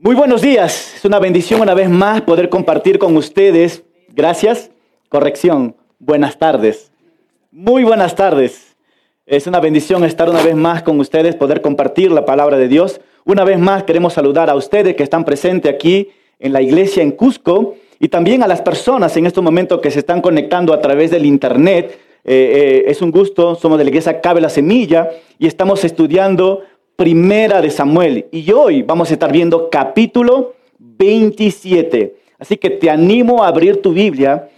Muy buenos días. Es una bendición una vez más poder compartir con ustedes. Gracias. Corrección. Buenas tardes. Muy buenas tardes. Es una bendición estar una vez más con ustedes, poder compartir la palabra de Dios. Una vez más queremos saludar a ustedes que están presentes aquí en la iglesia en Cusco y también a las personas en este momento que se están conectando a través del Internet. Eh, eh, es un gusto, somos de la iglesia Cabe la Semilla y estamos estudiando Primera de Samuel. Y hoy vamos a estar viendo capítulo 27. Así que te animo a abrir tu Biblia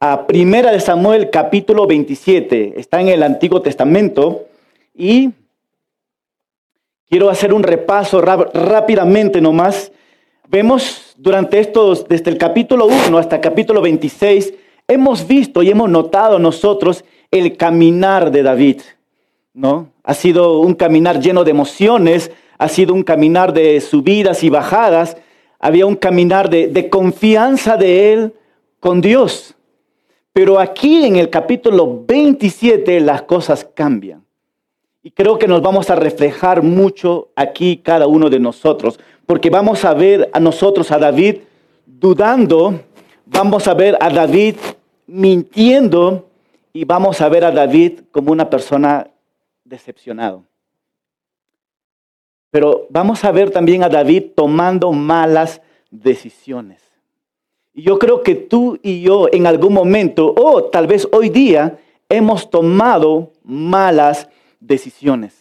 a Primera de Samuel capítulo 27. Está en el Antiguo Testamento y quiero hacer un repaso rápidamente nomás. Vemos durante estos, desde el capítulo 1 hasta el capítulo 26, hemos visto y hemos notado nosotros el caminar de David. ¿no? Ha sido un caminar lleno de emociones, ha sido un caminar de subidas y bajadas, había un caminar de, confianza de él con Dios. Pero aquí en el capítulo 27 las cosas cambian. Y creo que nos vamos a reflejar mucho aquí cada uno de nosotros, porque vamos a ver a nosotros, a David, dudando, vamos a ver a David mintiendo y vamos a ver a David como una persona decepcionado. Pero vamos a ver también a David tomando malas decisiones. Y yo creo que tú y yo en algún momento, o tal vez hoy día, hemos tomado malas decisiones.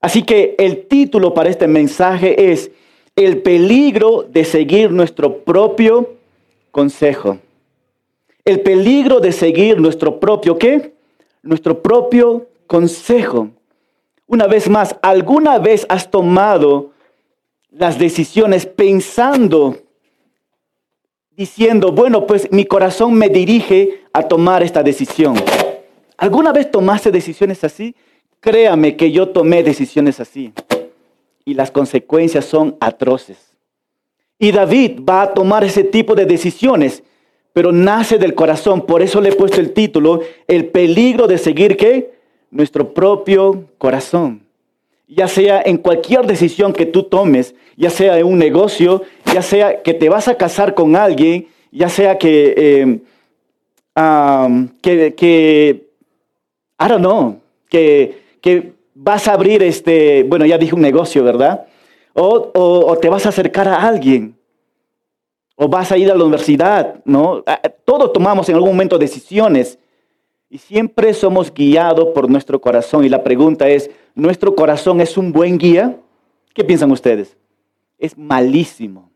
Así que el título para este mensaje es El peligro de seguir nuestro propio consejo. El peligro de seguir nuestro propio, ¿qué? Nuestro propio consejo. Una vez más, ¿alguna vez has tomado las decisiones pensando, diciendo, bueno, pues mi corazón me dirige a tomar esta decisión? ¿Alguna vez tomaste decisiones así? Créame que yo tomé decisiones así. Y las consecuencias son atroces. Y David va a tomar ese tipo de decisiones, pero nace del corazón. Por eso le he puesto el título, el peligro de seguir qué? Nuestro propio corazón. Ya sea en cualquier decisión que tú tomes, ya sea en un negocio, ya sea que te vas a casar con alguien, ya sea que, eh, que, que, I don't know, que, que vas a abrir este, bueno, ya dije un negocio, ¿verdad? O, o, te vas a acercar a alguien, o vas a ir a la universidad, ¿no? Todos tomamos en algún momento decisiones y siempre somos guiados por nuestro corazón. Y la pregunta es, ¿nuestro corazón es un buen guía? ¿Qué piensan ustedes? Es malísimo.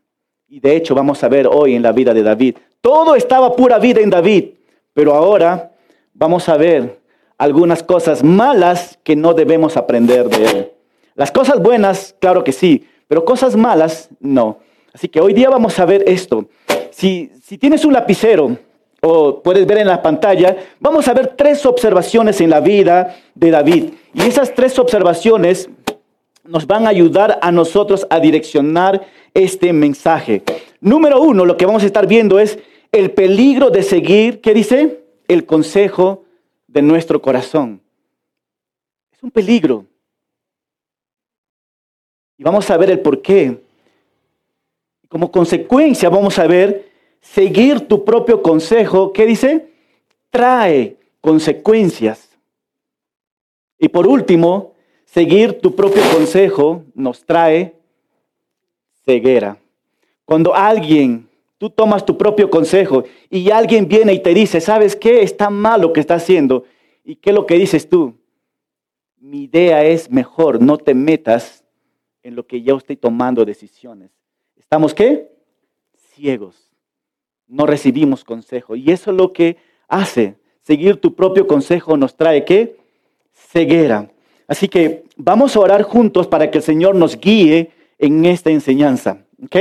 Y de hecho vamos a ver hoy en la vida de David. Todo estaba pura vida en David, pero ahora vamos a ver algunas cosas malas que no debemos aprender de él. Las cosas buenas, claro que sí, pero cosas malas, no. Así que hoy día vamos a ver esto. Si, si tienes un lapicero, o puedes ver en la pantalla, vamos a ver tres observaciones en la vida de David. Y esas tres observaciones nos van a ayudar a nosotros a direccionar este mensaje. Número uno, lo que vamos a estar viendo es el peligro de seguir, ¿qué dice? El consejo de nuestro corazón. Es un peligro. Y vamos a ver el por qué. Como consecuencia vamos a ver seguir tu propio consejo, ¿qué dice? Trae consecuencias. Y por último, seguir tu propio consejo nos trae ceguera. Cuando alguien, tú tomas tu propio consejo y alguien viene y te dice, ¿sabes qué? Está mal lo que está haciendo. ¿Y qué es lo que dices tú? Mi idea es mejor, no te metas en lo que ya estoy tomando decisiones. ¿Estamos qué? Ciegos no recibimos consejo. Y eso es lo que hace. Seguir tu propio consejo nos trae qué? Ceguera. Así que vamos a orar juntos para que el Señor nos guíe en esta enseñanza. ¿Ok?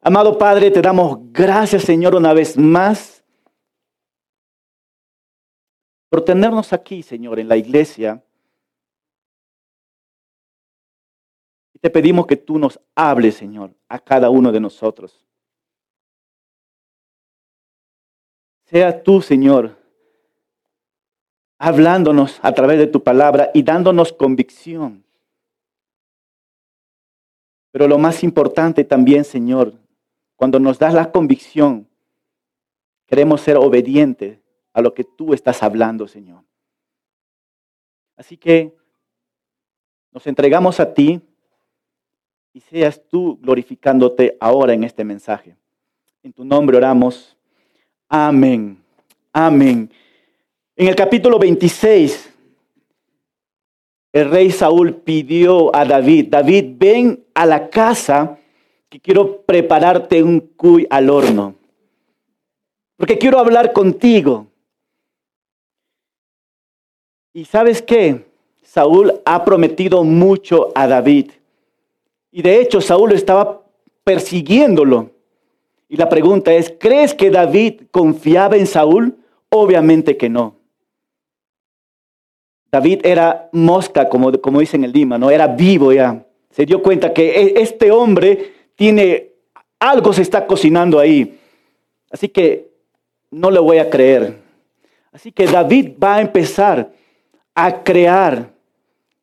Amado Padre, te damos gracias, Señor, una vez más por tenernos aquí, Señor, en la iglesia. Y te pedimos que tú nos hables, Señor, a cada uno de nosotros. Sea tú, Señor, hablándonos a través de tu palabra y dándonos convicción. Pero lo más importante también, Señor, cuando nos das la convicción, queremos ser obedientes a lo que tú estás hablando, Señor. Así que nos entregamos a ti y seas tú glorificándote ahora en este mensaje. En tu nombre oramos. Amén. Amén. En el capítulo 26, el rey Saúl pidió a David, David, ven a la casa que quiero prepararte un cuy al horno. Porque quiero hablar contigo. Y sabes qué? Saúl ha prometido mucho a David. Y de hecho Saúl estaba persiguiéndolo. Y la pregunta es, ¿crees que David confiaba en Saúl? Obviamente que no. David era mosca, como, como dicen en Lima, ¿no? Era vivo ya. Se dio cuenta que e, este hombre tiene, algo se está cocinando ahí. Así que no le voy a creer. Así que David va a empezar a crear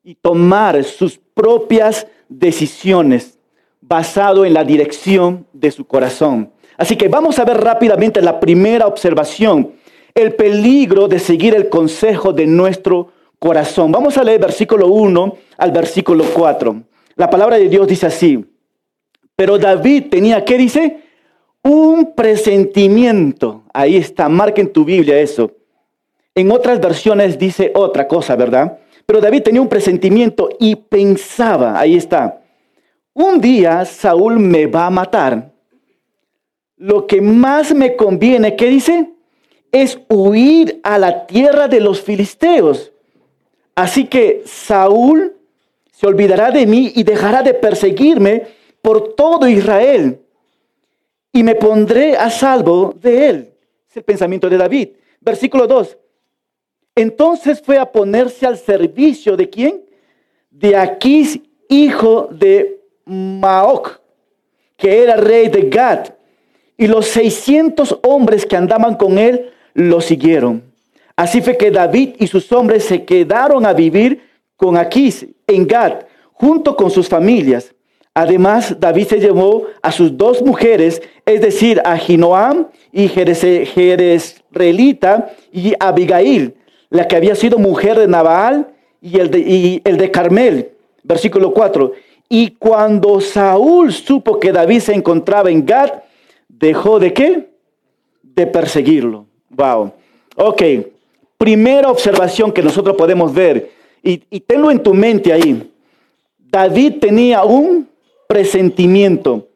y tomar sus propias decisiones basado en la dirección de su corazón. Así que vamos a ver rápidamente la primera observación, el peligro de seguir el consejo de nuestro corazón. Vamos a leer versículo 1 al versículo 4. La palabra de Dios dice así, pero David tenía, ¿qué dice? Un presentimiento. Ahí está, marca en tu Biblia eso. En otras versiones dice otra cosa, ¿verdad? Pero David tenía un presentimiento y pensaba, ahí está, un día Saúl me va a matar. Lo que más me conviene, ¿qué dice? Es huir a la tierra de los filisteos. Así que Saúl se olvidará de mí y dejará de perseguirme por todo Israel. Y me pondré a salvo de él. Es el pensamiento de David. Versículo 2. Entonces fue a ponerse al servicio de quién? De Aquís, hijo de Maoc, que era rey de Gad. Y los 600 hombres que andaban con él lo siguieron. Así fue que David y sus hombres se quedaron a vivir con Aquís en Gad, junto con sus familias. Además, David se llevó a sus dos mujeres, es decir, a Jinoam y Jerezrelita y Abigail, la que había sido mujer de Nabal y el de, y el de Carmel. Versículo 4. Y cuando Saúl supo que David se encontraba en Gad, dejó de qué? De perseguirlo. Wow. Ok. Primera observación que nosotros podemos ver, y, y tenlo en tu mente ahí. David tenía un presentimiento.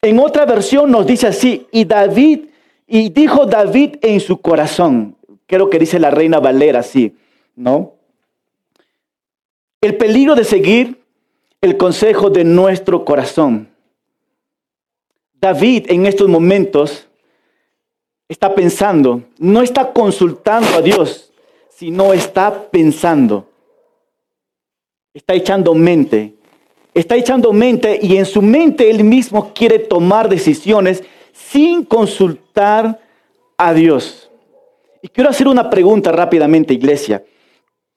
En otra versión nos dice así, y David, y dijo David en su corazón, creo que dice la reina Valera así, ¿no? El peligro de seguir el consejo de nuestro corazón. David en estos momentos está pensando, no está consultando a Dios, sino está pensando. Está echando mente. Está echando mente y en su mente él mismo quiere tomar decisiones sin consultar a Dios. Y quiero hacer una pregunta rápidamente, iglesia.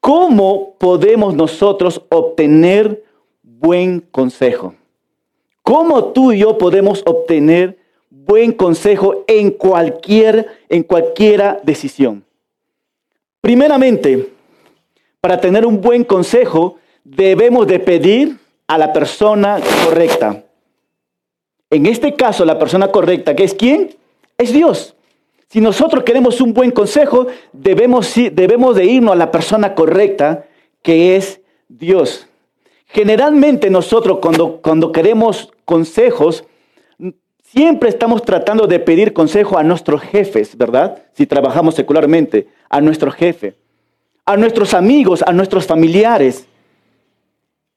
¿Cómo podemos nosotros obtener buen consejo? ¿Cómo tú y yo podemos obtener buen consejo en cualquier en cualquiera decisión? Primeramente, para tener un buen consejo debemos de pedir a la persona correcta. En este caso, la persona correcta, ¿que es quién? Es Dios. Si nosotros queremos un buen consejo, debemos, debemos de irnos a la persona correcta, que es Dios. Generalmente nosotros cuando, cuando queremos consejos, siempre estamos tratando de pedir consejo a nuestros jefes, ¿verdad? Si trabajamos secularmente, a nuestro jefe, a nuestros amigos, a nuestros familiares.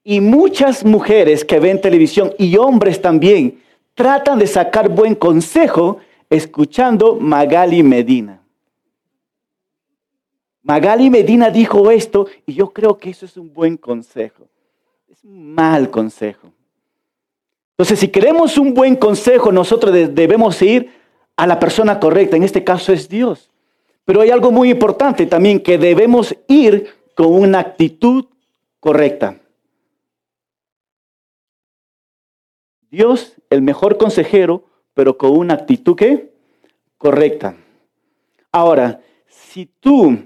Y muchas mujeres que ven televisión y hombres también tratan de sacar buen consejo escuchando Magali Medina. Magali Medina dijo esto y yo creo que eso es un buen consejo. Es un mal consejo. Entonces, si queremos un buen consejo, nosotros debemos ir a la persona correcta. En este caso es Dios. Pero hay algo muy importante también, que debemos ir con una actitud correcta. Dios, el mejor consejero, pero con una actitud correcta. Ahora, si tú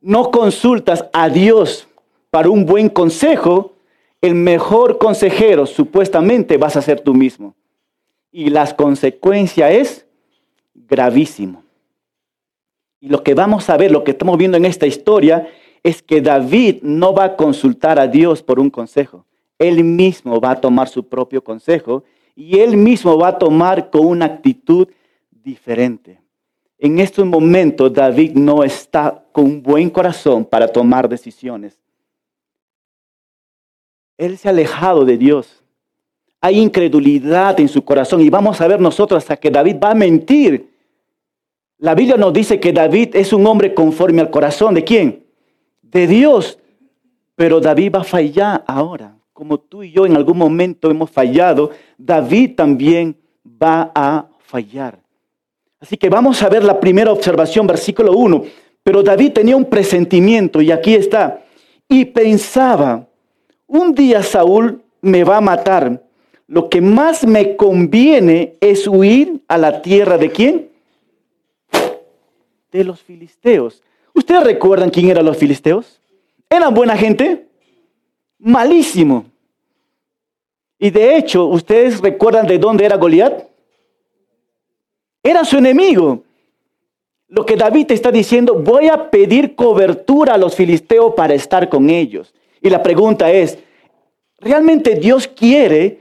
no consultas a Dios para un buen consejo, el mejor consejero supuestamente vas a ser tú mismo. Y la consecuencia es gravísimo. Y lo que vamos a ver, lo que estamos viendo en esta historia, es que David no va a consultar a Dios por un consejo. Él mismo va a tomar su propio consejo y él mismo va a tomar con una actitud diferente. En estos momentos David no está con un buen corazón para tomar decisiones. Él se ha alejado de Dios. Hay incredulidad en su corazón y vamos a ver nosotros hasta que David va a mentir. La Biblia nos dice que David es un hombre conforme al corazón de quién? De Dios. Pero David va a fallar ahora. Como tú y yo en algún momento hemos fallado, David también va a fallar. Así que vamos a ver la primera observación, versículo 1. Pero David tenía un presentimiento y aquí está. Y pensaba, un día Saúl me va a matar. Lo que más me conviene es huir a la tierra de quién? De los filisteos. ¿Ustedes recuerdan quién eran los filisteos? ¿Eran buena gente? Malísimo. Y de hecho, ¿ustedes recuerdan de dónde era Goliat? Era su enemigo. Lo que David está diciendo, voy a pedir cobertura a los filisteos para estar con ellos. Y la pregunta es, ¿realmente Dios quiere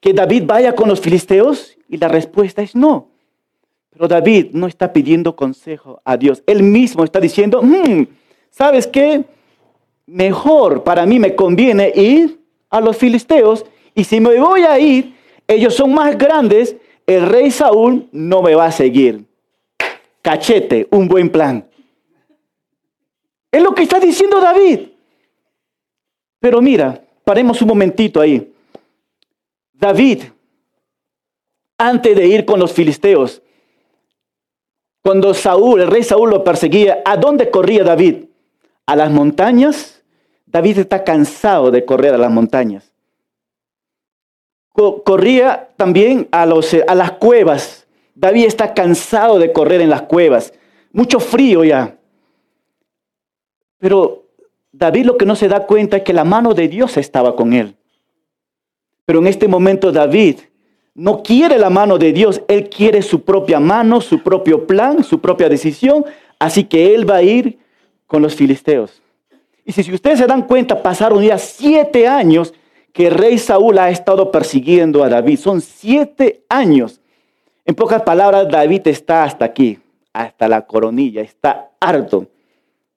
que David vaya con los filisteos? Y la respuesta es no. Pero David no está pidiendo consejo a Dios. Él mismo está diciendo, hmm, ¿sabes qué? Mejor para mí me conviene ir a los filisteos. Y si me voy a ir, ellos son más grandes el rey Saúl no me va a seguir. Cachete, un buen plan. Es lo que está diciendo David. Pero mira, paremos un momentito ahí. David, antes de ir con los filisteos, cuando Saúl, el rey Saúl lo perseguía, ¿a dónde corría David? ¿A las montañas? David está cansado de correr a las montañas corría también a, los, a las cuevas. David está cansado de correr en las cuevas. Mucho frío ya. Pero David lo que no se da cuenta es que la mano de Dios estaba con él. Pero en este momento David no quiere la mano de Dios, él quiere su propia mano, su propio plan, su propia decisión. Así que él va a ir con los filisteos. Y si, ustedes se dan cuenta, pasaron ya siete años que el rey Saúl ha estado persiguiendo a David. Son siete años. En pocas palabras, David está hasta aquí, hasta la coronilla, está harto.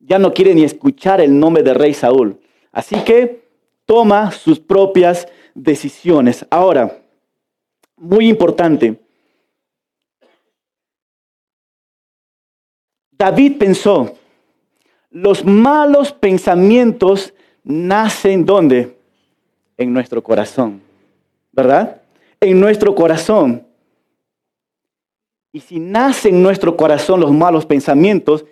Ya no quiere ni escuchar el nombre del rey Saúl. Así que toma sus propias decisiones. Ahora, muy importante, David pensó, los malos pensamientos nacen ¿dónde? en nuestro corazón, ¿verdad? En nuestro corazón. Y si nace en nuestro corazón los malos pensamientos,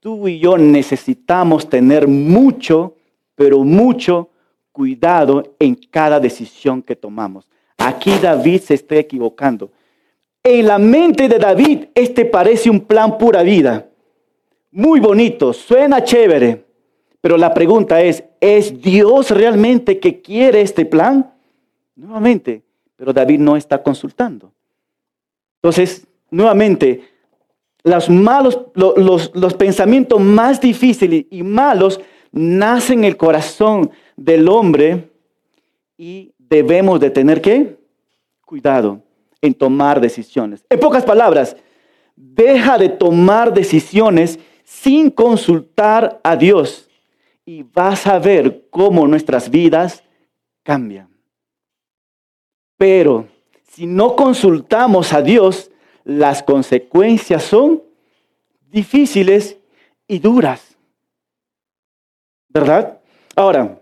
tú y yo necesitamos tener mucho, pero mucho cuidado en cada decisión que tomamos. Aquí David se está equivocando. En la mente de David, este parece un plan pura vida. Muy bonito, suena chévere, pero la pregunta es, ¿es Dios realmente que quiere este plan? Nuevamente, pero David no está consultando. Entonces, nuevamente, los malos, los, pensamientos más difíciles y malos nacen en el corazón del hombre y debemos de tener que cuidado en tomar decisiones. En pocas palabras, deja de tomar decisiones sin consultar a Dios y vas a ver cómo nuestras vidas cambian. Pero si no consultamos a Dios, las consecuencias son difíciles y duras. ¿Verdad? Ahora,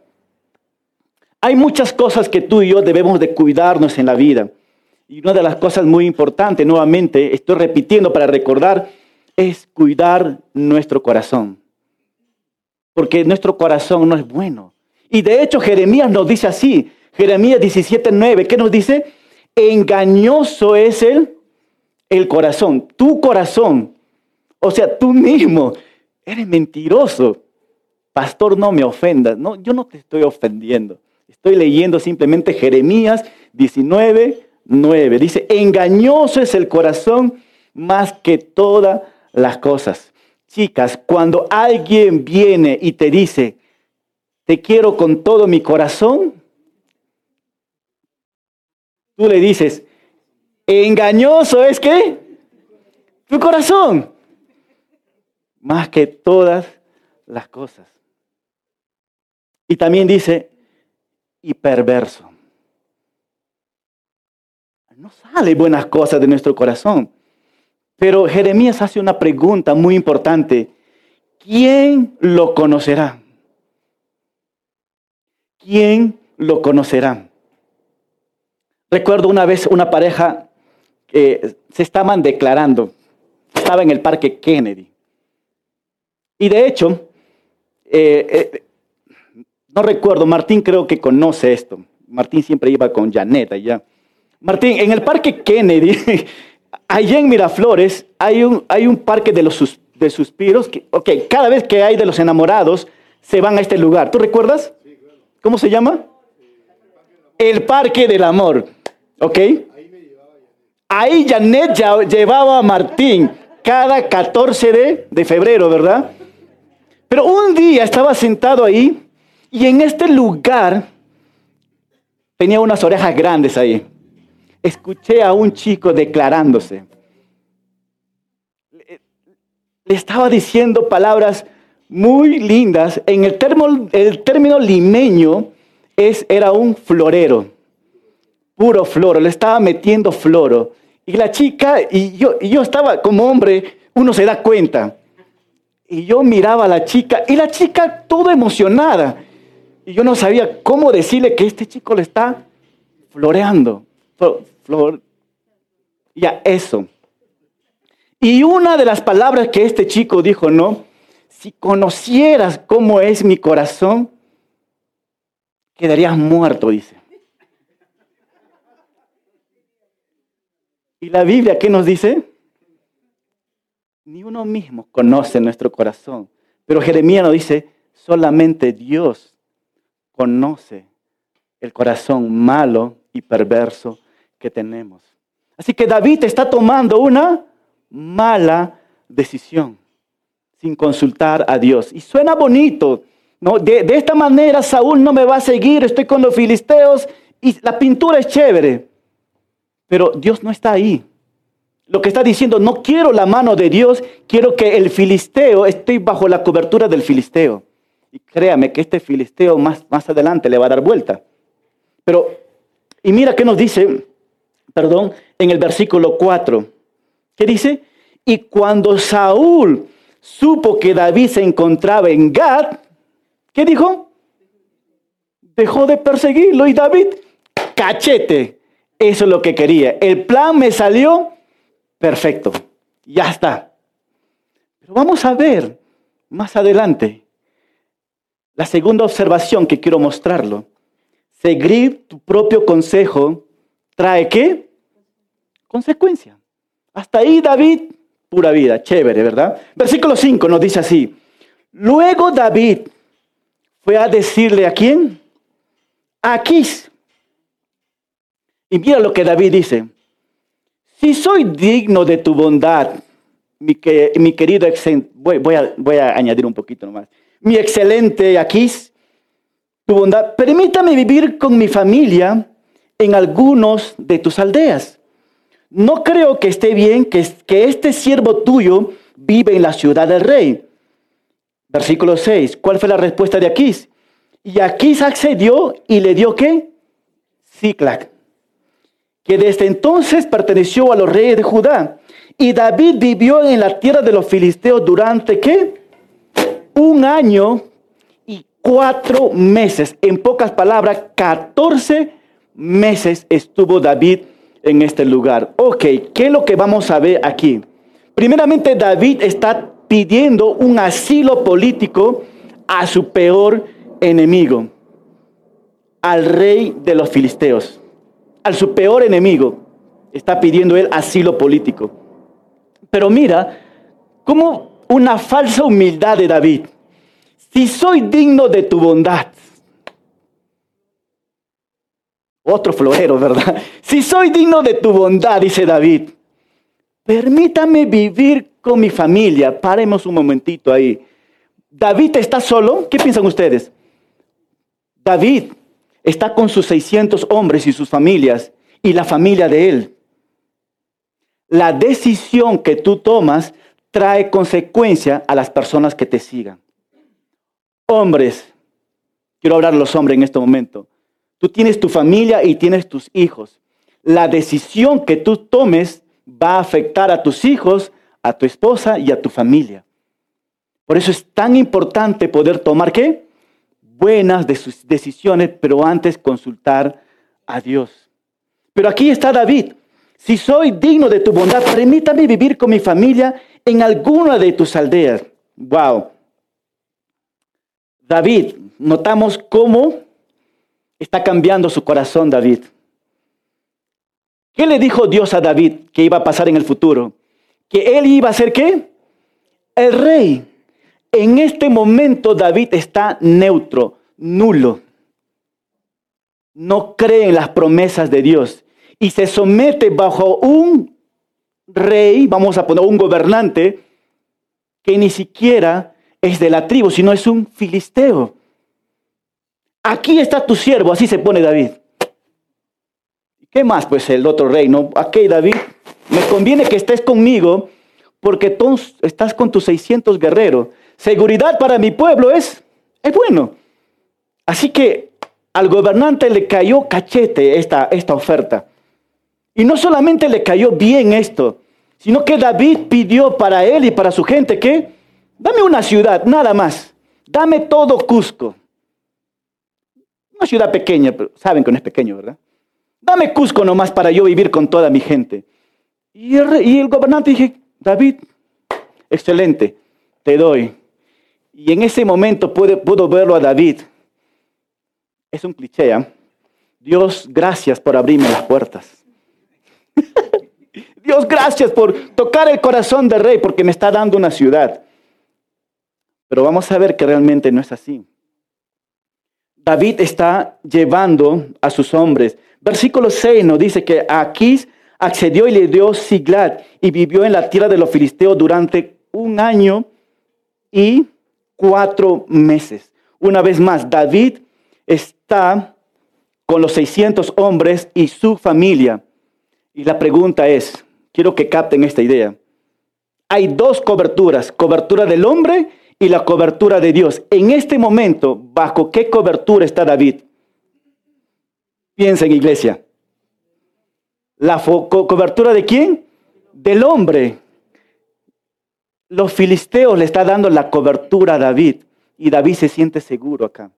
hay muchas cosas que tú y yo debemos de cuidarnos en la vida. Y una de las cosas muy importantes, nuevamente, estoy repitiendo para recordar, es cuidar nuestro corazón porque nuestro corazón no es bueno. Y de hecho Jeremías nos dice así, Jeremías 17:9, ¿qué nos dice? engañoso es el, el corazón, tu corazón. O sea, tú mismo eres mentiroso. Pastor, no me ofendas. No, yo no te estoy ofendiendo. Estoy leyendo simplemente Jeremías 19, 9. Dice, engañoso es el corazón más que todas las cosas. Chicas, cuando alguien viene y te dice, te quiero con todo mi corazón, tú le dices, engañoso es que tu corazón, más que todas las cosas. Y también dice, y perverso. No sale buenas cosas de nuestro corazón. Pero Jeremías hace una pregunta muy importante. ¿Quién lo conocerá? ¿Quién lo conocerá? Recuerdo una vez una pareja se estaban declarando. Estaba en el parque Kennedy. Y de hecho, eh, eh, no recuerdo, Martín creo que conoce esto. Martín siempre iba con Janet allá. Martín, en el parque Kennedy, allá en Miraflores, hay un, hay un parque de los de suspiros. Que, ok, cada vez que hay de los enamorados, se van a este lugar. ¿Tú recuerdas? ¿Cómo se llama? El Parque del Amor. ¿Ok? Ahí Janet llevaba a Martín cada 14 de, febrero, ¿verdad? Pero un día estaba sentado ahí y en este lugar tenía unas orejas grandes ahí. Escuché a un chico declarándose. Le estaba diciendo palabras muy lindas. En el, término, el término limeño es, era un florero, puro floro. Le estaba metiendo floro. Y la chica, y yo, y yo estaba como hombre, uno se da cuenta. Y yo miraba a la chica, y la chica toda emocionada. Y yo no sabía cómo decirle que este chico le está floreando. Flor, ya, eso. Y una de las palabras que este chico dijo, no, si conocieras cómo es mi corazón, quedarías muerto, dice. ¿Y la Biblia qué nos dice? Ni uno mismo conoce nuestro corazón. Pero Jeremías nos dice, solamente Dios conoce el corazón malo y perverso que tenemos. Así que David está tomando una mala decisión sin consultar a Dios. Y suena bonito, ¿no? De, de, esta manera Saúl no me va a seguir, estoy con los filisteos y la pintura es chévere. Pero Dios no está ahí. Lo que está diciendo, no quiero la mano de Dios, quiero que el filisteo esté bajo la cobertura del filisteo. Y créame que este filisteo más, más adelante le va a dar vuelta. Pero, y mira qué nos dice, perdón, en el versículo 4. ¿Qué dice? Y cuando Saúl supo que David se encontraba en Gad, ¿qué dijo? Dejó de perseguirlo y David, cachete. Eso es lo que quería. El plan me salió perfecto. Ya está. Pero vamos a ver más adelante la segunda observación que quiero mostrarlo, seguir tu propio consejo trae qué? Consecuencia. Hasta ahí David, pura vida, chévere, ¿verdad? Versículo 5 nos dice así. Luego David fue a decirle a quién? A Aquís. Y mira lo que David dice. Si soy digno de tu bondad, mi, que, mi querido, voy, voy, a, voy a añadir un poquito nomás mi excelente Aquís, tu bondad, permítame vivir con mi familia en algunos de tus aldeas. No creo que esté bien que, que este siervo tuyo vive en la ciudad del rey. Versículo 6. ¿Cuál fue la respuesta de Aquís? Y Aquís accedió y le dio qué? Ciclac, que desde entonces perteneció a los reyes de Judá. Y David vivió en la tierra de los filisteos durante qué? un año y cuatro meses. En pocas palabras, 14 meses estuvo David en este lugar. Ok, ¿qué es lo que vamos a ver aquí? Primeramente, David está pidiendo un asilo político a su peor enemigo, al rey de los filisteos. A su peor enemigo. Está pidiendo él asilo político. Pero mira, como una falsa humildad de David. Si soy digno de tu bondad. Otro florero, ¿verdad? Si soy digno de tu bondad, dice David, permítame vivir con mi familia. Paremos un momentito ahí. David está solo. ¿Qué piensan ustedes? David está con sus 600 hombres y sus familias y la familia de él. La decisión que tú tomas trae consecuencia a las personas que te sigan. Hombres, quiero hablar a los hombres en este momento. Tú tienes tu familia y tienes tus hijos. La decisión que tú tomes va a afectar a tus hijos, a tu esposa y a tu familia. Por eso es tan importante poder tomar qué? Buenas decisiones, pero antes consultar a Dios. Pero aquí está David. Si soy digno de tu bondad, permítame vivir con mi familia en alguna de tus aldeas. Wow. David, notamos cómo está cambiando su corazón David. ¿Qué le dijo Dios a David que iba a pasar en el futuro? Que él iba a ser qué? El rey. En este momento David está neutro, nulo. No cree en las promesas de Dios y se somete bajo un rey, vamos a poner un gobernante, que ni siquiera es de la tribu, sino es un filisteo. Aquí está tu siervo, así se pone David. ¿Qué más? Pues el otro rey, ¿no? Aquí David, me conviene que estés conmigo porque tú estás con tus 600 guerreros. Seguridad para mi pueblo es, es bueno. Así que al gobernante le cayó cachete esta, esta oferta. Y no solamente le cayó bien esto, sino que David pidió para él y para su gente que, dame una ciudad, nada más, dame todo Cusco. Una ciudad pequeña, pero saben que no es pequeño, ¿verdad? Dame Cusco nomás para yo vivir con toda mi gente. Y el, gobernante dije, David, excelente, te doy. Y en ese momento puedo, verlo a David. Es un cliché, ¿eh? Dios, gracias por abrirme las puertas. Dios, gracias por tocar el corazón del rey porque me está dando una ciudad. Pero vamos a ver que realmente no es así. David está llevando a sus hombres. Versículo 6 nos dice que Aquís accedió y le dio Siglat y vivió en la tierra de los filisteos durante un año y cuatro meses. Una vez más, David está con los 600 hombres y su familia. Y la pregunta es, quiero que capten esta idea. Hay dos coberturas, cobertura del hombre y la cobertura de Dios. En este momento, ¿bajo qué cobertura está David? Piensen, iglesia. ¿La cobertura de quién? Del hombre los filisteos le está dando la cobertura a David y David se siente seguro acá.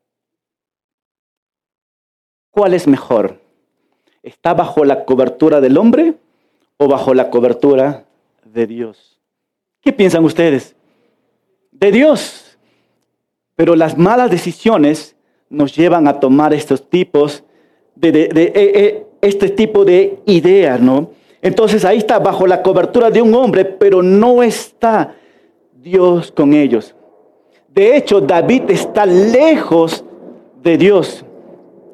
¿Cuál es mejor? ¿Está bajo la cobertura del hombre o bajo la cobertura de Dios? ¿Qué piensan ustedes? De Dios. Pero las malas decisiones nos llevan a tomar estos tipos de, eh, eh, este tipo de ideas, ¿no? Entonces ahí está bajo la cobertura de un hombre, pero no está Dios con ellos. De hecho, David está lejos de Dios.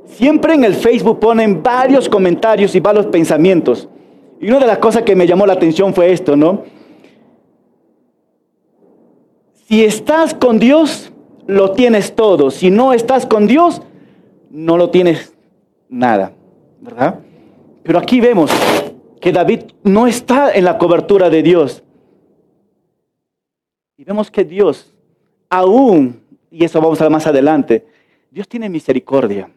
Siempre en el Facebook ponen varios comentarios y varios pensamientos. Y una de las cosas que me llamó la atención fue esto, ¿no? Si estás con Dios, lo tienes todo. Si no estás con Dios, no lo tienes nada, ¿verdad? Pero aquí vemos que David no está en la cobertura de Dios. Y vemos que Dios, aún, y eso vamos a ver más adelante, Dios tiene misericordia.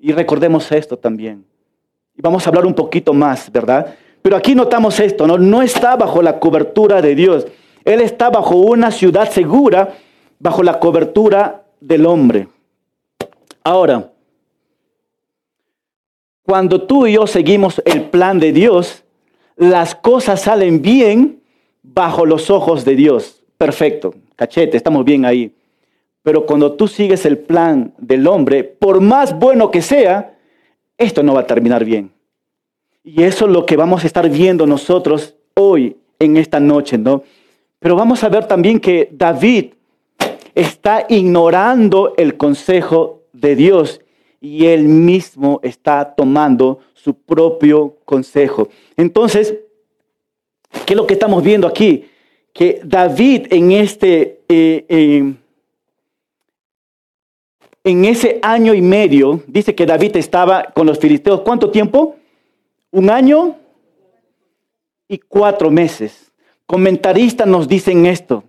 Y recordemos esto también. Y vamos a hablar un poquito más, ¿verdad? Pero aquí notamos esto, ¿no? No está bajo la cobertura de Dios. Él está bajo una ciudad segura, bajo la cobertura del hombre. Ahora, cuando tú y yo seguimos el plan de Dios, las cosas salen bien bajo los ojos de Dios perfecto, cachete, estamos bien ahí. Pero cuando tú sigues el plan del hombre, por más bueno que sea, esto no va a terminar bien. Y eso es lo que vamos a estar viendo nosotros hoy, en esta noche, ¿no? Pero vamos a ver también que David está ignorando el consejo de Dios y él mismo está tomando su propio consejo. Entonces, ¿qué es lo que estamos viendo aquí? Que David en este, eh, eh, en ese año y medio, dice que David estaba con los filisteos, ¿cuánto tiempo? Un año y cuatro meses. Comentaristas nos dicen esto.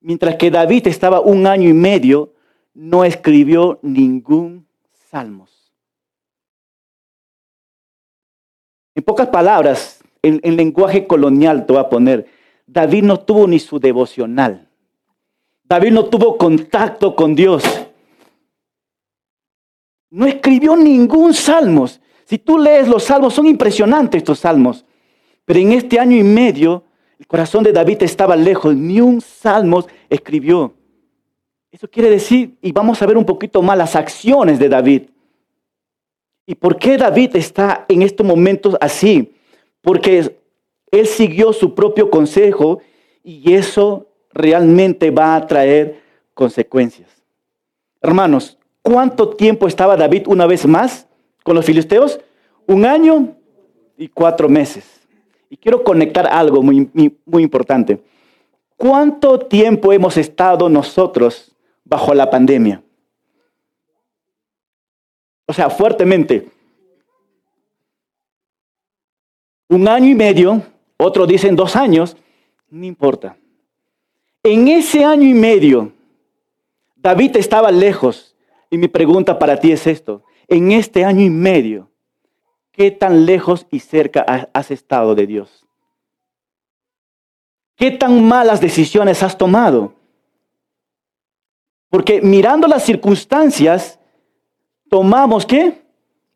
Mientras que David estaba un año y medio, no escribió ningún salmos. En pocas palabras, en, lenguaje colonial te voy a poner, David no tuvo ni su devocional. David no tuvo contacto con Dios. No escribió ningún salmos. Si tú lees los salmos, son impresionantes estos salmos. Pero en este año y medio, el corazón de David estaba lejos. Ni un salmos escribió. Eso quiere decir, y vamos a ver un poquito más las acciones de David. ¿Y por qué David está en estos momentos así? Porque él siguió su propio consejo y eso realmente va a traer consecuencias. Hermanos, ¿cuánto tiempo estaba David una vez más con los filisteos? Un año y cuatro meses. Y quiero conectar algo muy, muy importante. ¿Cuánto tiempo hemos estado nosotros bajo la pandemia. O sea, fuertemente. Un año y medio, otros dicen dos años, no importa. En ese año y medio, David estaba lejos. Y mi pregunta para ti es esto. En este año y medio, ¿qué tan lejos y cerca has estado de Dios? ¿Qué tan malas decisiones has tomado? Porque mirando las circunstancias, tomamos qué?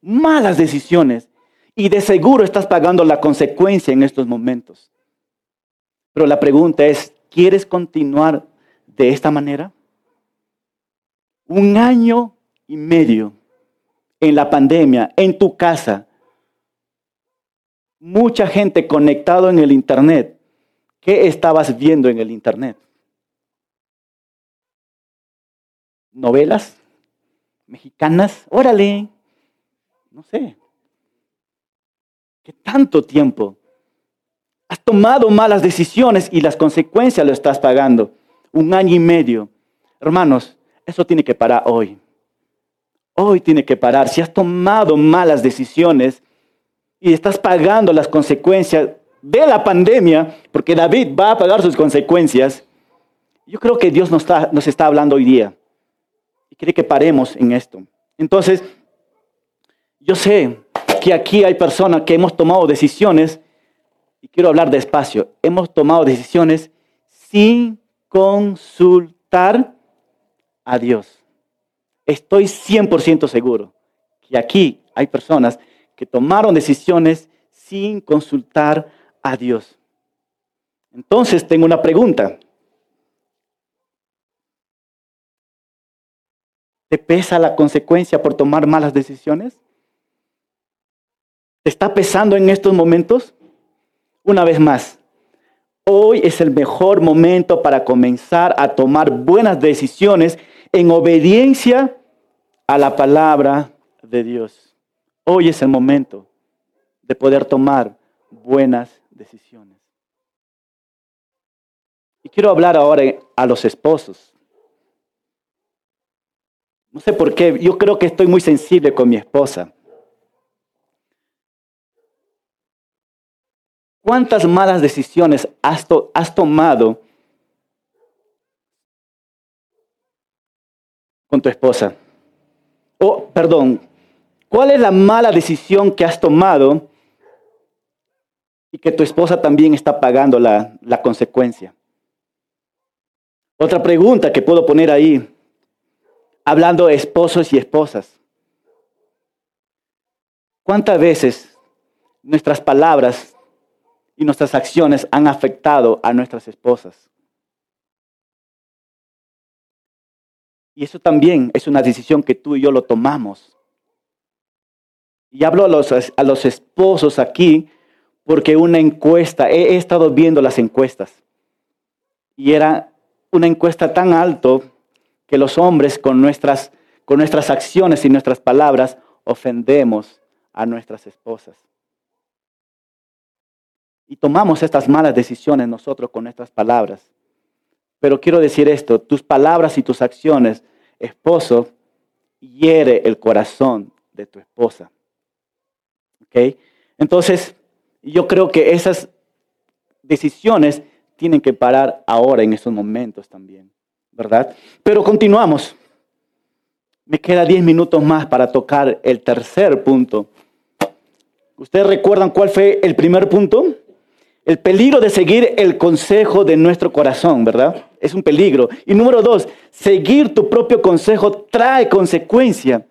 Malas decisiones. Y de seguro estás pagando la consecuencia en estos momentos. Pero la pregunta es, ¿quieres continuar de esta manera? Un año y medio en la pandemia, en tu casa, mucha gente conectado en el Internet. ¿Qué estabas viendo en el Internet? Novelas mexicanas, órale, no sé, ¿qué tanto tiempo? Has tomado malas decisiones y las consecuencias lo estás pagando. Un año y medio. Hermanos, eso tiene que parar hoy. Hoy tiene que parar. Si has tomado malas decisiones y estás pagando las consecuencias de la pandemia, porque David va a pagar sus consecuencias, yo creo que Dios nos está, nos está hablando hoy día y quiere que paremos en esto. Entonces, yo sé que aquí hay personas que hemos tomado decisiones, y quiero hablar despacio, hemos tomado decisiones sin consultar a Dios. Estoy 100% seguro que aquí hay personas que tomaron decisiones sin consultar a Dios. Entonces tengo una pregunta. ¿Te pesa la consecuencia por tomar malas decisiones? ¿Te está pesando en estos momentos? Una vez más, hoy es el mejor momento para comenzar a tomar buenas decisiones en obediencia a la palabra de Dios. Hoy es el momento de poder tomar buenas decisiones. Y quiero hablar ahora a los esposos. No sé por qué, yo creo que estoy muy sensible con mi esposa. ¿Cuántas malas decisiones has, tomado con tu esposa? O, perdón, ¿cuál es la mala decisión que has tomado y que tu esposa también está pagando la consecuencia? Otra pregunta que puedo poner ahí hablando esposos y esposas. ¿Cuántas veces nuestras palabras y nuestras acciones han afectado a nuestras esposas? Y eso también es una decisión que tú y yo lo tomamos. Y hablo a los, a los esposos aquí porque una encuesta, he, he estado viendo las encuestas. Y era una encuesta tan alto que los hombres con nuestras, con nuestras acciones y nuestras palabras ofendemos a nuestras esposas. Y tomamos estas malas decisiones nosotros con nuestras palabras. Pero quiero decir esto, tus palabras y tus acciones, esposo, hiere el corazón de tu esposa. Entonces, yo creo que esas decisiones tienen que parar ahora en estos momentos también, ¿verdad? Pero continuamos. Me queda 10 minutos más para tocar el tercer punto. ¿Ustedes recuerdan cuál fue el primer punto? El peligro de seguir el consejo de nuestro corazón, ¿verdad? Es un peligro. Y número dos, seguir tu propio consejo trae consecuencia.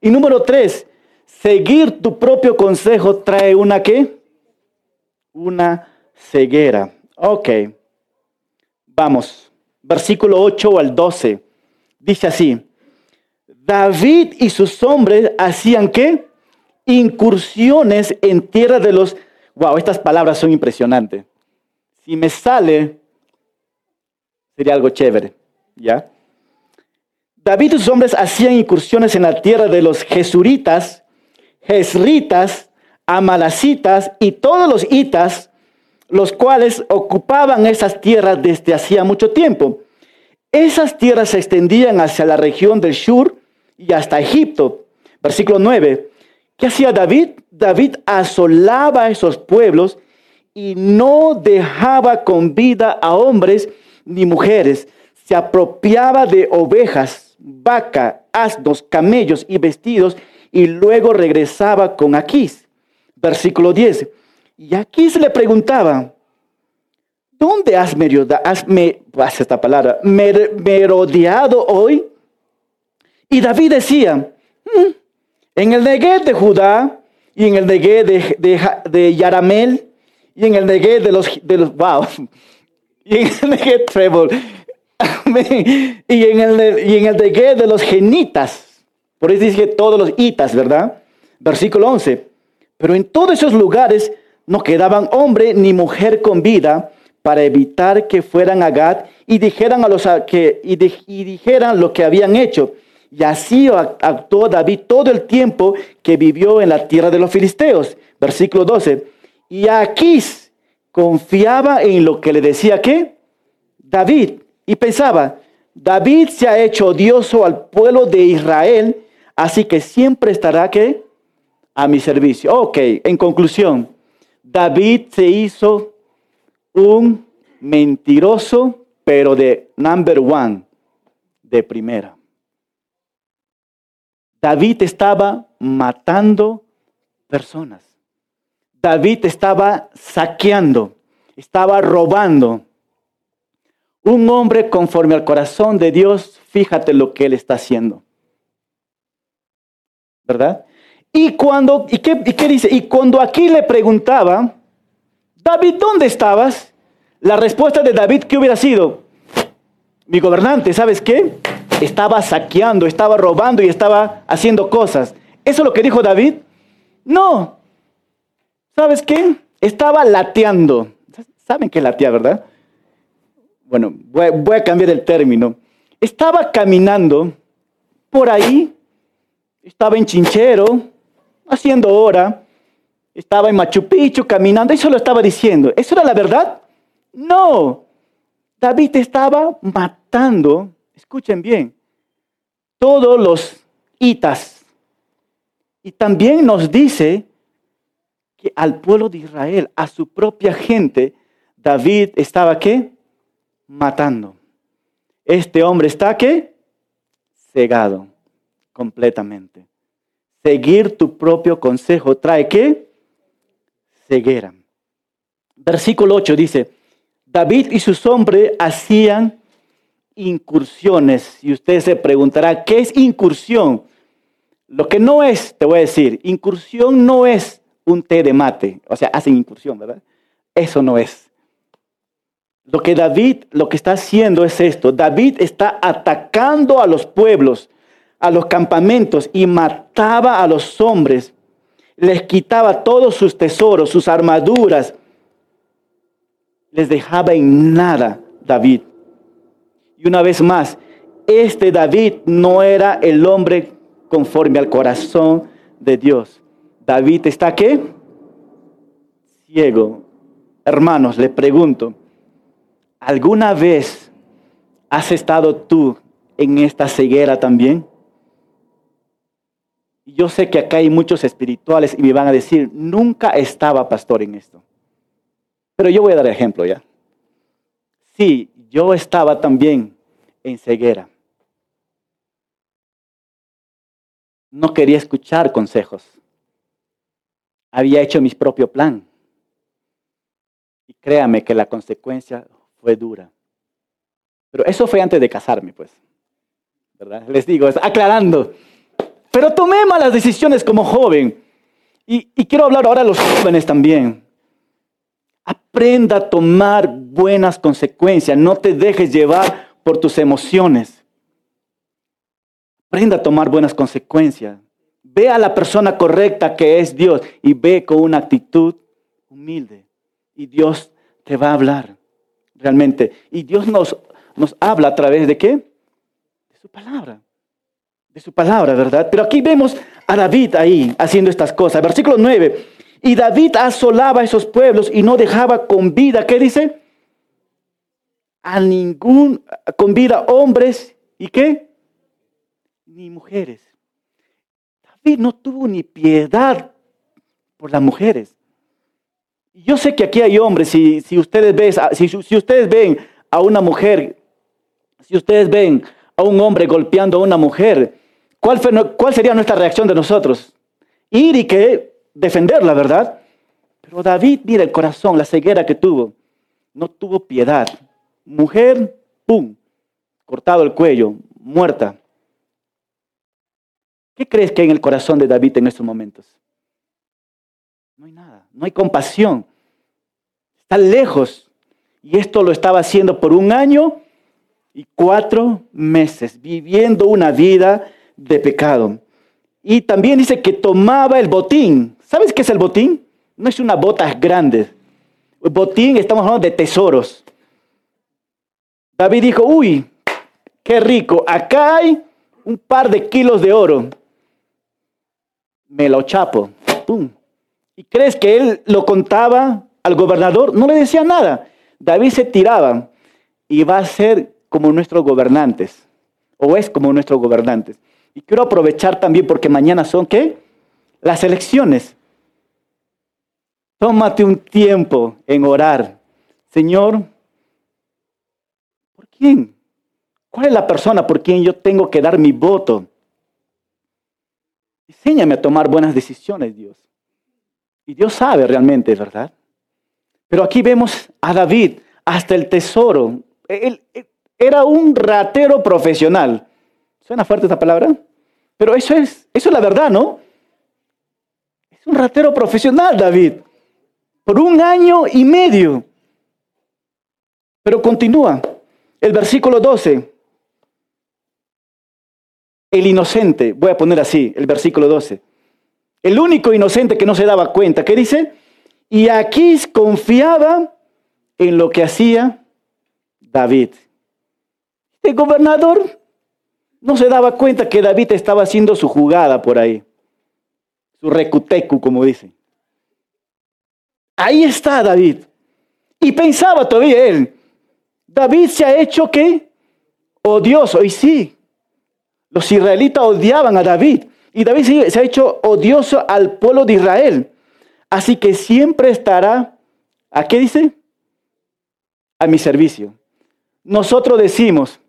Y número tres, seguir tu propio consejo trae una qué? Una ceguera. Ok. Vamos. Versículo 8 al 12. Dice así. David y sus hombres hacían qué? Incursiones en tierra de los Wow, estas palabras son impresionantes. Si me sale, sería algo chévere, ¿ya? David y sus hombres hacían incursiones en la tierra de los Jesuritas, Jesritas, Amalacitas y todos los hitas, los cuales ocupaban esas tierras desde hacía mucho tiempo. Esas tierras se extendían hacia la región del Shur y hasta Egipto. Versículo 9. ¿Qué hacía David? David asolaba a esos pueblos y no dejaba con vida a hombres ni mujeres. Se apropiaba de ovejas, vaca, asnos, camellos y vestidos y luego regresaba con Aquís. Versículo 10. Y Aquís le preguntaba, ¿dónde has, has me, esta palabra, merodeado hoy? Y David decía, mm, en el Negev de Judá y en el Negev de, de, Yaramel y en el Negev de los, de los wow, y en el Negev Trevor, y en el, y en el de los Genitas. Por eso dice todos los itas, ¿verdad? Versículo 11. Pero en todos esos lugares no quedaban hombre ni mujer con vida para evitar que fueran a Gad y dijeran, a los, que, y dijeran lo que habían hecho y así actuó David todo el tiempo que vivió en la tierra de los filisteos. Versículo 12. Y Aquís confiaba en lo que le decía que David y pensaba, David se ha hecho odioso al pueblo de Israel, así que siempre estará a mi servicio. Ok, en conclusión, David se hizo un mentiroso, pero de number one, de primera. David estaba matando personas. David estaba saqueando, estaba robando. Un hombre conforme al corazón de Dios, fíjate lo que él está haciendo. ¿Verdad? Y cuando, ¿y qué, y qué dice? Y cuando aquí le preguntaba, David, ¿dónde estabas? La respuesta de David, ¿qué hubiera sido? Mi gobernante, ¿sabes qué? estaba saqueando, estaba robando y estaba haciendo cosas. ¿Eso es lo que dijo David? No. ¿Sabes qué? Estaba lateando. ¿Saben qué latea, verdad? Bueno, voy, a cambiar el término. Estaba caminando por ahí, estaba en Chinchero, haciendo hora, estaba en Machu Picchu caminando, eso lo estaba diciendo. ¿Eso era la verdad? No. David estaba matando escuchen bien, todos los itas. Y también nos dice que al pueblo de Israel, a su propia gente, David estaba qué? Matando. Este hombre está qué? Cegado completamente. Seguir tu propio consejo trae qué? Ceguera. Versículo 8 dice, David y sus hombres hacían incursiones. Y usted se preguntará, ¿qué es incursión? Lo que no es, te voy a decir, incursión no es un té de mate. O sea, hacen incursión, ¿verdad? Eso no es. Lo que David, lo que está haciendo es esto. David está atacando a los pueblos, a los campamentos y mataba a los hombres. les quitaba todos sus tesoros, sus armaduras, les dejaba en nada David. Y una vez más, este David no era el hombre conforme al corazón de Dios. David está qué? Ciego. Hermanos, le pregunto, ¿alguna vez has estado tú en esta ceguera también? Yo sé que acá hay muchos espirituales y me van a decir, nunca estaba pastor en esto. Pero yo voy a dar ejemplo ya. Sí, yo estaba también en ceguera. No quería escuchar consejos. Había hecho mi propio plan. Y créame que la consecuencia fue dura. Pero eso fue antes de casarme, pues. ¿Verdad? Les digo, aclarando. Pero tomé malas decisiones como joven. Y, quiero hablar ahora a los jóvenes también. Aprenda a tomar buenas consecuencias. No te dejes llevar por tus emociones. Aprenda a tomar buenas consecuencias. Ve a la persona correcta que es Dios y ve con una actitud humilde. Y Dios te va a hablar realmente. Y Dios nos, nos habla a través de qué? De su palabra. De su palabra, ¿verdad? Pero aquí vemos a David ahí haciendo estas cosas. Versículo 9. Y David asolaba a esos pueblos y no dejaba con vida, ¿qué dice? A ningún, con vida hombres y qué? Ni mujeres. David no tuvo ni piedad por las mujeres. Yo sé que aquí hay hombres, si, si, ustedes, ven, si, si ustedes ven a una mujer, si ustedes ven a un hombre golpeando a una mujer, ¿cuál, sería nuestra reacción de nosotros? Ir y que defenderla, ¿verdad? Pero David, mira el corazón, la ceguera que tuvo. No tuvo piedad. Mujer, ¡pum! Cortado el cuello, muerta. ¿Qué crees que hay en el corazón de David en estos momentos? No hay nada, no hay compasión. Está lejos. Y esto lo estaba haciendo por un año y cuatro meses, viviendo una vida de pecado. Y también dice que tomaba el botín. ¿Sabes qué es el botín? No es una bota grande. El botín, estamos hablando de tesoros. David dijo, uy, qué rico, acá hay un par de kilos de oro. Me lo chapo. ¿Y crees que él lo contaba al gobernador? No le decía nada. David se tiraba y va a ser como nuestros gobernantes, o es como nuestros gobernantes. Y quiero aprovechar también porque mañana son, ¿qué? Las elecciones. Tómate un tiempo en orar. Señor, ¿por quién? ¿Cuál es la persona por quien yo tengo que dar mi voto? Enséñame a tomar buenas decisiones, Dios. Y Dios sabe realmente, ¿verdad? Pero aquí vemos a David, hasta el tesoro. Él, era un ratero profesional. ¿Suena fuerte esta palabra? Pero eso es, eso es la verdad, ¿no? Es un ratero profesional, David por un año y medio. Pero continúa. El versículo 12. El inocente, voy a poner así, el versículo 12. El único inocente que no se daba cuenta, ¿qué dice? Y aquí confiaba en lo que hacía David. El gobernador no se daba cuenta que David estaba haciendo su jugada por ahí, su recutecu, como dicen. Ahí está David. Y pensaba todavía él, David se ha hecho qué? Odioso. Y sí, los israelitas odiaban a David. Y David se ha hecho odioso al pueblo de Israel. Así que siempre estará, ¿a qué dice? A mi servicio. Nosotros decimos,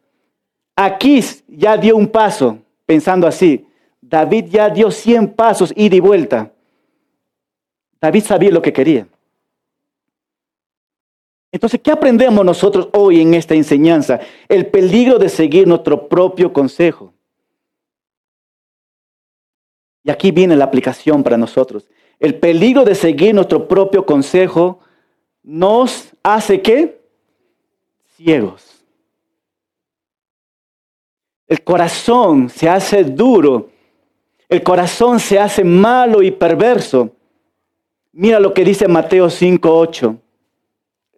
aquí ya dio un paso, pensando así. David ya dio 100 pasos ida y vuelta. David sabía lo que quería. Entonces, ¿qué aprendemos nosotros hoy en esta enseñanza? El peligro de seguir nuestro propio consejo. Y aquí viene la aplicación para nosotros. El peligro de seguir nuestro propio consejo nos hace qué? Ciegos. El corazón se hace duro. el corazón se hace malo y perverso. Mira lo que dice Mateo 5:8.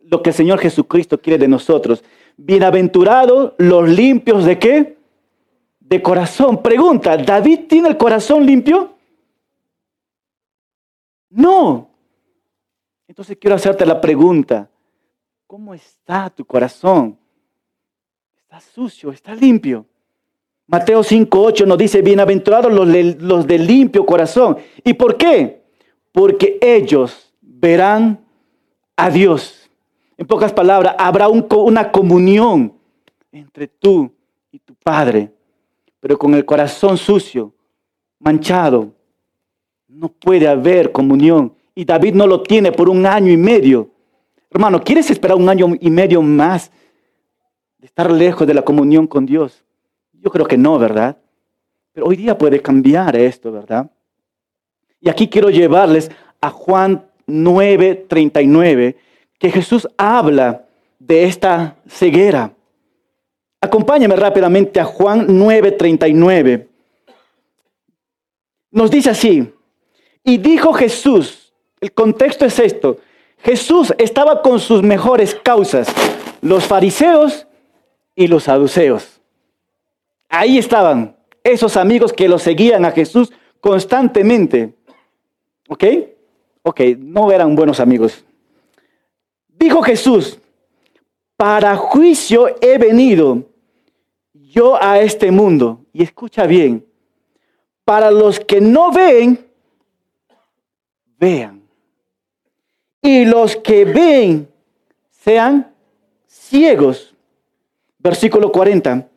Lo que el Señor Jesucristo quiere de nosotros. Bienaventurados los limpios de qué? De corazón. Pregunta, ¿David tiene el corazón limpio? No. Entonces quiero hacerte la pregunta, ¿cómo está tu corazón? ¿Está sucio? ¿Está limpio? Mateo 5.8 nos dice, bienaventurados los, los de limpio corazón. ¿Y por qué? Porque ellos verán a Dios. En pocas palabras, habrá una comunión entre tú y tu Padre. Pero con el corazón sucio, manchado, no puede haber comunión. Y David no lo tiene por un año y medio. Hermano, ¿quieres esperar un año y medio más de estar lejos de la comunión con Dios? Yo creo que no, ¿verdad? Pero hoy día puede cambiar esto, ¿verdad? Y aquí quiero llevarles a Juan 9, 39, que Jesús habla de esta ceguera. Acompáñame rápidamente a Juan 9, 39. Nos dice así, y dijo Jesús, el contexto es esto, Jesús estaba con sus mejores causas, los fariseos y los saduceos. Ahí estaban esos amigos que lo seguían a Jesús constantemente. ¿Ok? Ok, no eran buenos amigos. Dijo Jesús, para juicio he venido yo a este mundo. Y escucha bien, para los que no ven, vean. Y los que ven sean ciegos. Versículo 40.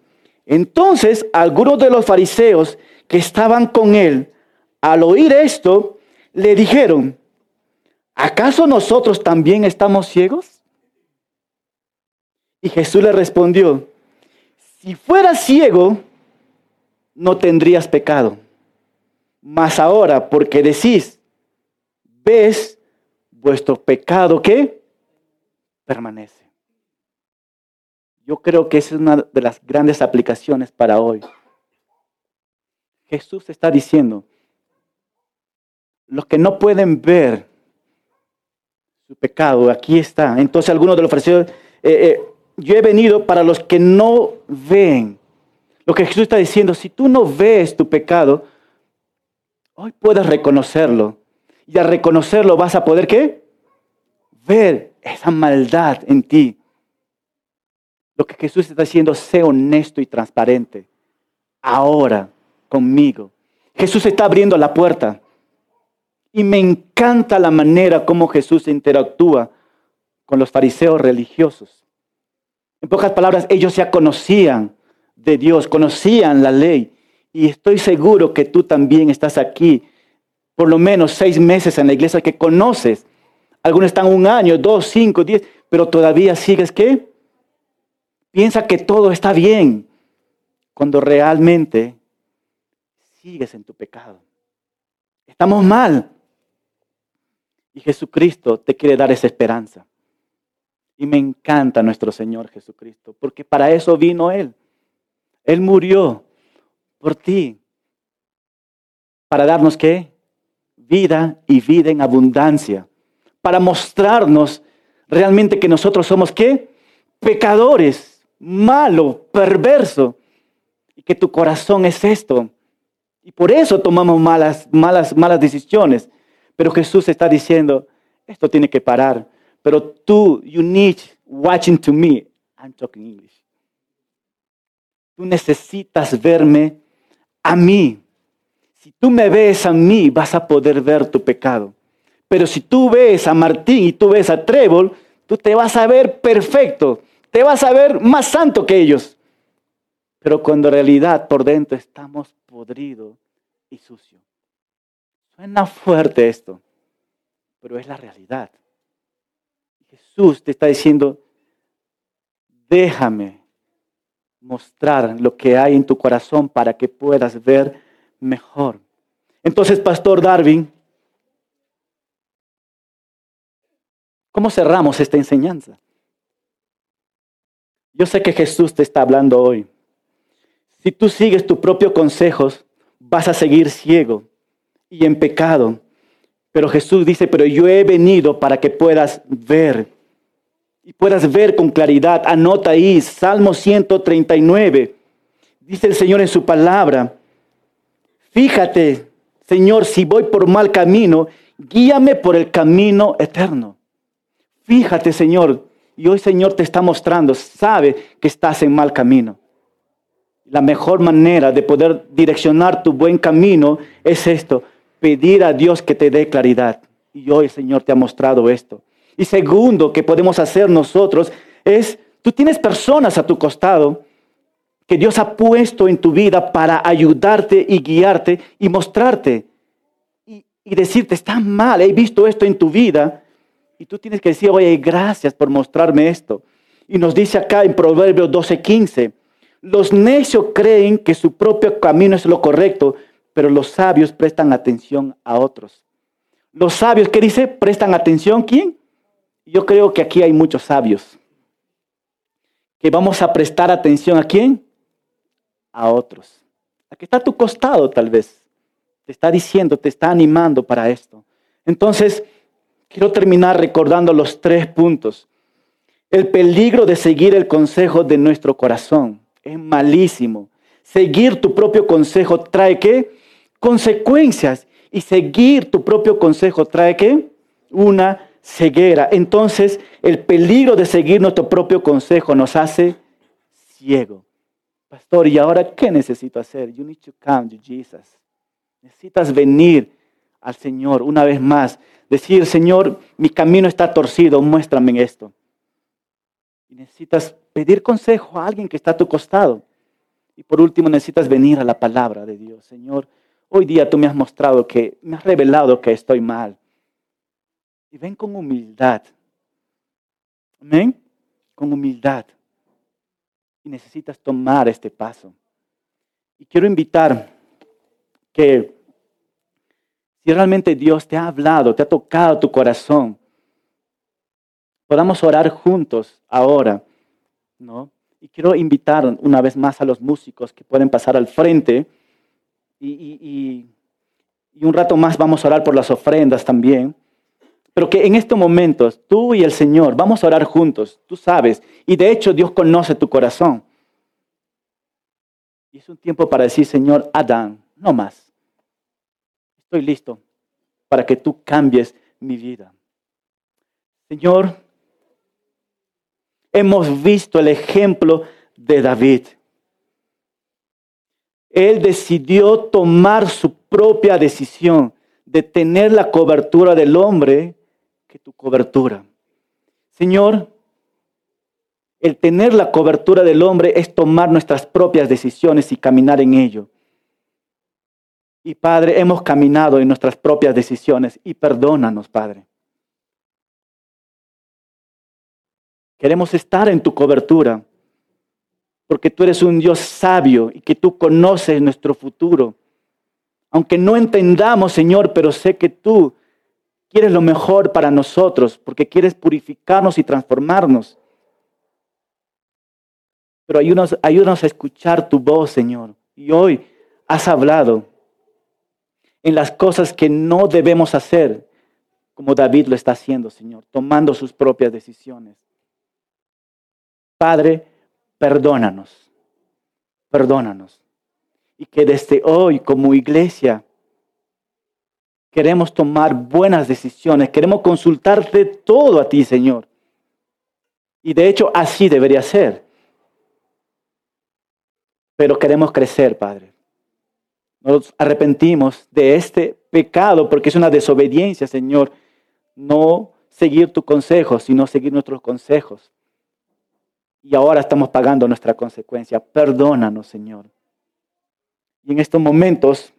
Entonces algunos de los fariseos que estaban con él, al oír esto, le dijeron, ¿acaso nosotros también estamos ciegos? Y Jesús le respondió, si fueras ciego, no tendrías pecado. Mas ahora, porque decís, ves vuestro pecado que permanece. Yo creo que esa es una de las grandes aplicaciones para hoy. Jesús está diciendo, los que no pueden ver su pecado, aquí está. Entonces algunos de los fariseos, eh, eh, yo he venido para los que no ven. Lo que Jesús está diciendo, si tú no ves tu pecado, hoy puedes reconocerlo. Y al reconocerlo vas a poder qué? Ver esa maldad en ti. Lo que Jesús está diciendo, sé honesto y transparente. Ahora, conmigo. Jesús está abriendo la puerta. Y me encanta la manera como Jesús interactúa con los fariseos religiosos. En pocas palabras, ellos ya conocían de Dios, conocían la ley. Y estoy seguro que tú también estás aquí por lo menos seis meses en la iglesia que conoces. Algunos están un año, dos, cinco, diez, pero todavía sigues qué? Piensa que todo está bien cuando realmente sigues en tu pecado. Estamos mal. Y Jesucristo te quiere dar esa esperanza. Y me encanta nuestro Señor Jesucristo, porque para eso vino Él. Él murió por ti. Para darnos qué? vida y vida en abundancia, para mostrarnos realmente que nosotros somos qué? Pecadores, malo, perverso, y que tu corazón es esto. Y por eso tomamos malas, malas, malas decisiones. Pero Jesús está diciendo, esto tiene que parar. Pero tú, you need watching to me. I'm talking English. Tú necesitas verme a mí. Si tú me ves a mí, vas a poder ver tu pecado. Pero si tú ves a Martín y tú ves a Trébol, tú te vas a ver perfecto, te vas a ver más santo que ellos. Pero cuando en realidad por dentro estamos podridos y sucios. Suena fuerte esto, pero es la realidad. Jesús te está diciendo, déjame mostrar lo que hay en tu corazón para que puedas ver mejor. Entonces, Pastor Darwin, ¿cómo cerramos esta enseñanza? Yo sé que Jesús te está hablando hoy. Si tú sigues tus propios consejos, vas a seguir ciego y en pecado. Pero Jesús dice, pero yo he venido para que puedas ver y puedas ver con claridad. Anota ahí, Salmo 139. Dice el Señor en su palabra, fíjate, Señor, si voy por mal camino, guíame por el camino eterno. Fíjate, Señor, y hoy, Señor, te está mostrando, sabe que estás en mal camino. La mejor manera de poder direccionar tu buen camino es esto, pedir a Dios que te dé claridad. Y hoy el Señor te ha mostrado esto. Y segundo que podemos hacer nosotros es, tú tienes personas a tu costado que Dios ha puesto en tu vida para ayudarte y guiarte y mostrarte y, y decirte, está mal, he visto esto en tu vida. Y tú tienes que decir, oye, gracias por mostrarme esto. Y nos dice acá en Proverbios 12:15, los necios creen que su propio camino es lo correcto, pero los sabios prestan atención a otros. Los sabios, ¿qué dice? Prestan atención, ¿quién? Yo creo que aquí hay muchos sabios. Que vamos a prestar atención a quién? A otros. Aquí está a tu costado tal vez. Te está diciendo, te está animando para esto. Entonces, quiero terminar recordando los tres puntos. El peligro de seguir el consejo de nuestro corazón es malísimo. Seguir tu propio consejo trae qué? Consecuencias. Y seguir tu propio consejo trae qué? Una ceguera. Entonces, el peligro de seguir nuestro propio consejo nos hace ciego. Pastor, ¿y ahora qué necesito hacer? You need to come to Jesus. Necesitas venir al Señor una vez más. Decir, Señor, mi camino está torcido, muéstrame esto. Y necesitas pedir consejo a alguien que está a tu costado. Y por último, necesitas venir a la palabra de Dios. Señor, hoy día tú me has mostrado que, me has revelado que estoy mal. Y ven con humildad. Amén. Con humildad. Y necesitas tomar este paso. Y quiero invitar que si realmente Dios te ha hablado, te ha tocado tu corazón, podamos orar juntos ahora, ¿no? Y quiero invitar una vez más a los músicos que pueden pasar al frente y, un rato más vamos a orar por las ofrendas también. Pero que en estos momentos tú y el Señor vamos a orar juntos, tú sabes, y de hecho Dios conoce tu corazón. Y es un tiempo para decir, Señor, Adán, no más. Estoy listo para que tú cambies mi vida. Señor, hemos visto el ejemplo de David. Él decidió tomar su propia decisión de tener la cobertura del hombre que tu cobertura. Señor, el tener la cobertura del hombre es tomar nuestras propias decisiones y caminar en ello. Y Padre, hemos caminado en nuestras propias decisiones y perdónanos, Padre. Queremos estar en tu cobertura, porque tú eres un Dios sabio y que tú conoces nuestro futuro. Aunque no entendamos, Señor, pero sé que tú quieres lo mejor para nosotros, porque quieres purificarnos y transformarnos. Pero ayúdanos, a escuchar tu voz, Señor. Y hoy has hablado en las cosas que no debemos hacer, como David lo está haciendo, Señor, tomando sus propias decisiones. Padre, perdónanos, perdónanos. Y que desde hoy como iglesia queremos tomar buenas decisiones, queremos consultarte todo a ti, Señor. Y de hecho así debería ser. Pero queremos crecer, Padre. Nos arrepentimos de este pecado porque es una desobediencia, Señor. No seguir tu consejo, sino seguir nuestros consejos y ahora estamos pagando nuestra consecuencia. Perdónanos, Señor. Y en estos momentos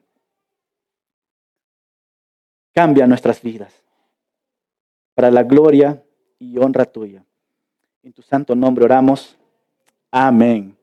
cambia nuestras vidas para la gloria y honra tuya. En tu santo nombre oramos. Amén.